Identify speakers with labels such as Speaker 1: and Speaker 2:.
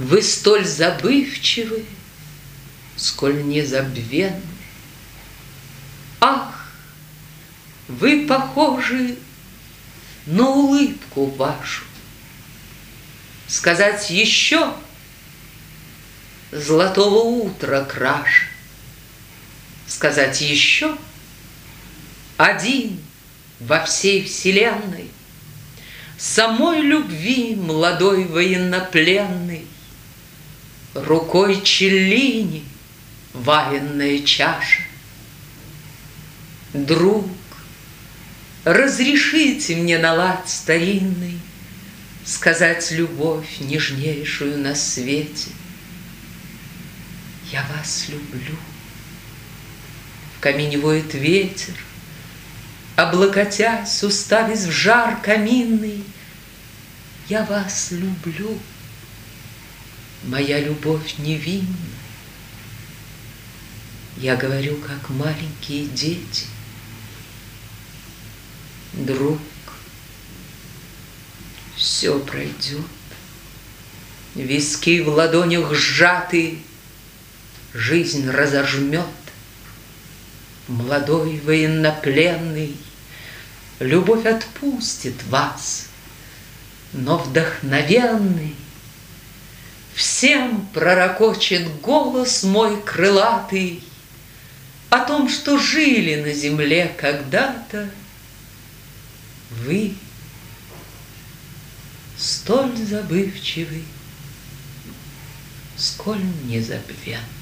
Speaker 1: Вы столь забывчивы, сколь незабвенны. Ах, вы похожи на улыбку вашу. Сказать еще золотого утра краш. Сказать еще один во всей вселенной Самой любви молодой военнопленный Рукой Челлини ваянная чаша. Друг, разрешите мне на лад старинный Сказать любовь нежнейшую на свете. Я вас люблю. В камине воет ветер, Облокотясь, уставясь в жар каминный, Я вас люблю, моя любовь невинна. Я говорю, как маленькие дети. Друг, все пройдет. Виски в ладонях сжаты, Жизнь разожмет. Молодой военнопленный, Любовь отпустит вас, Но вдохновенный Всем пророкочет голос мой крылатый О том, что жили на земле когда-то Вы столь забывчивый, сколь незабвенный.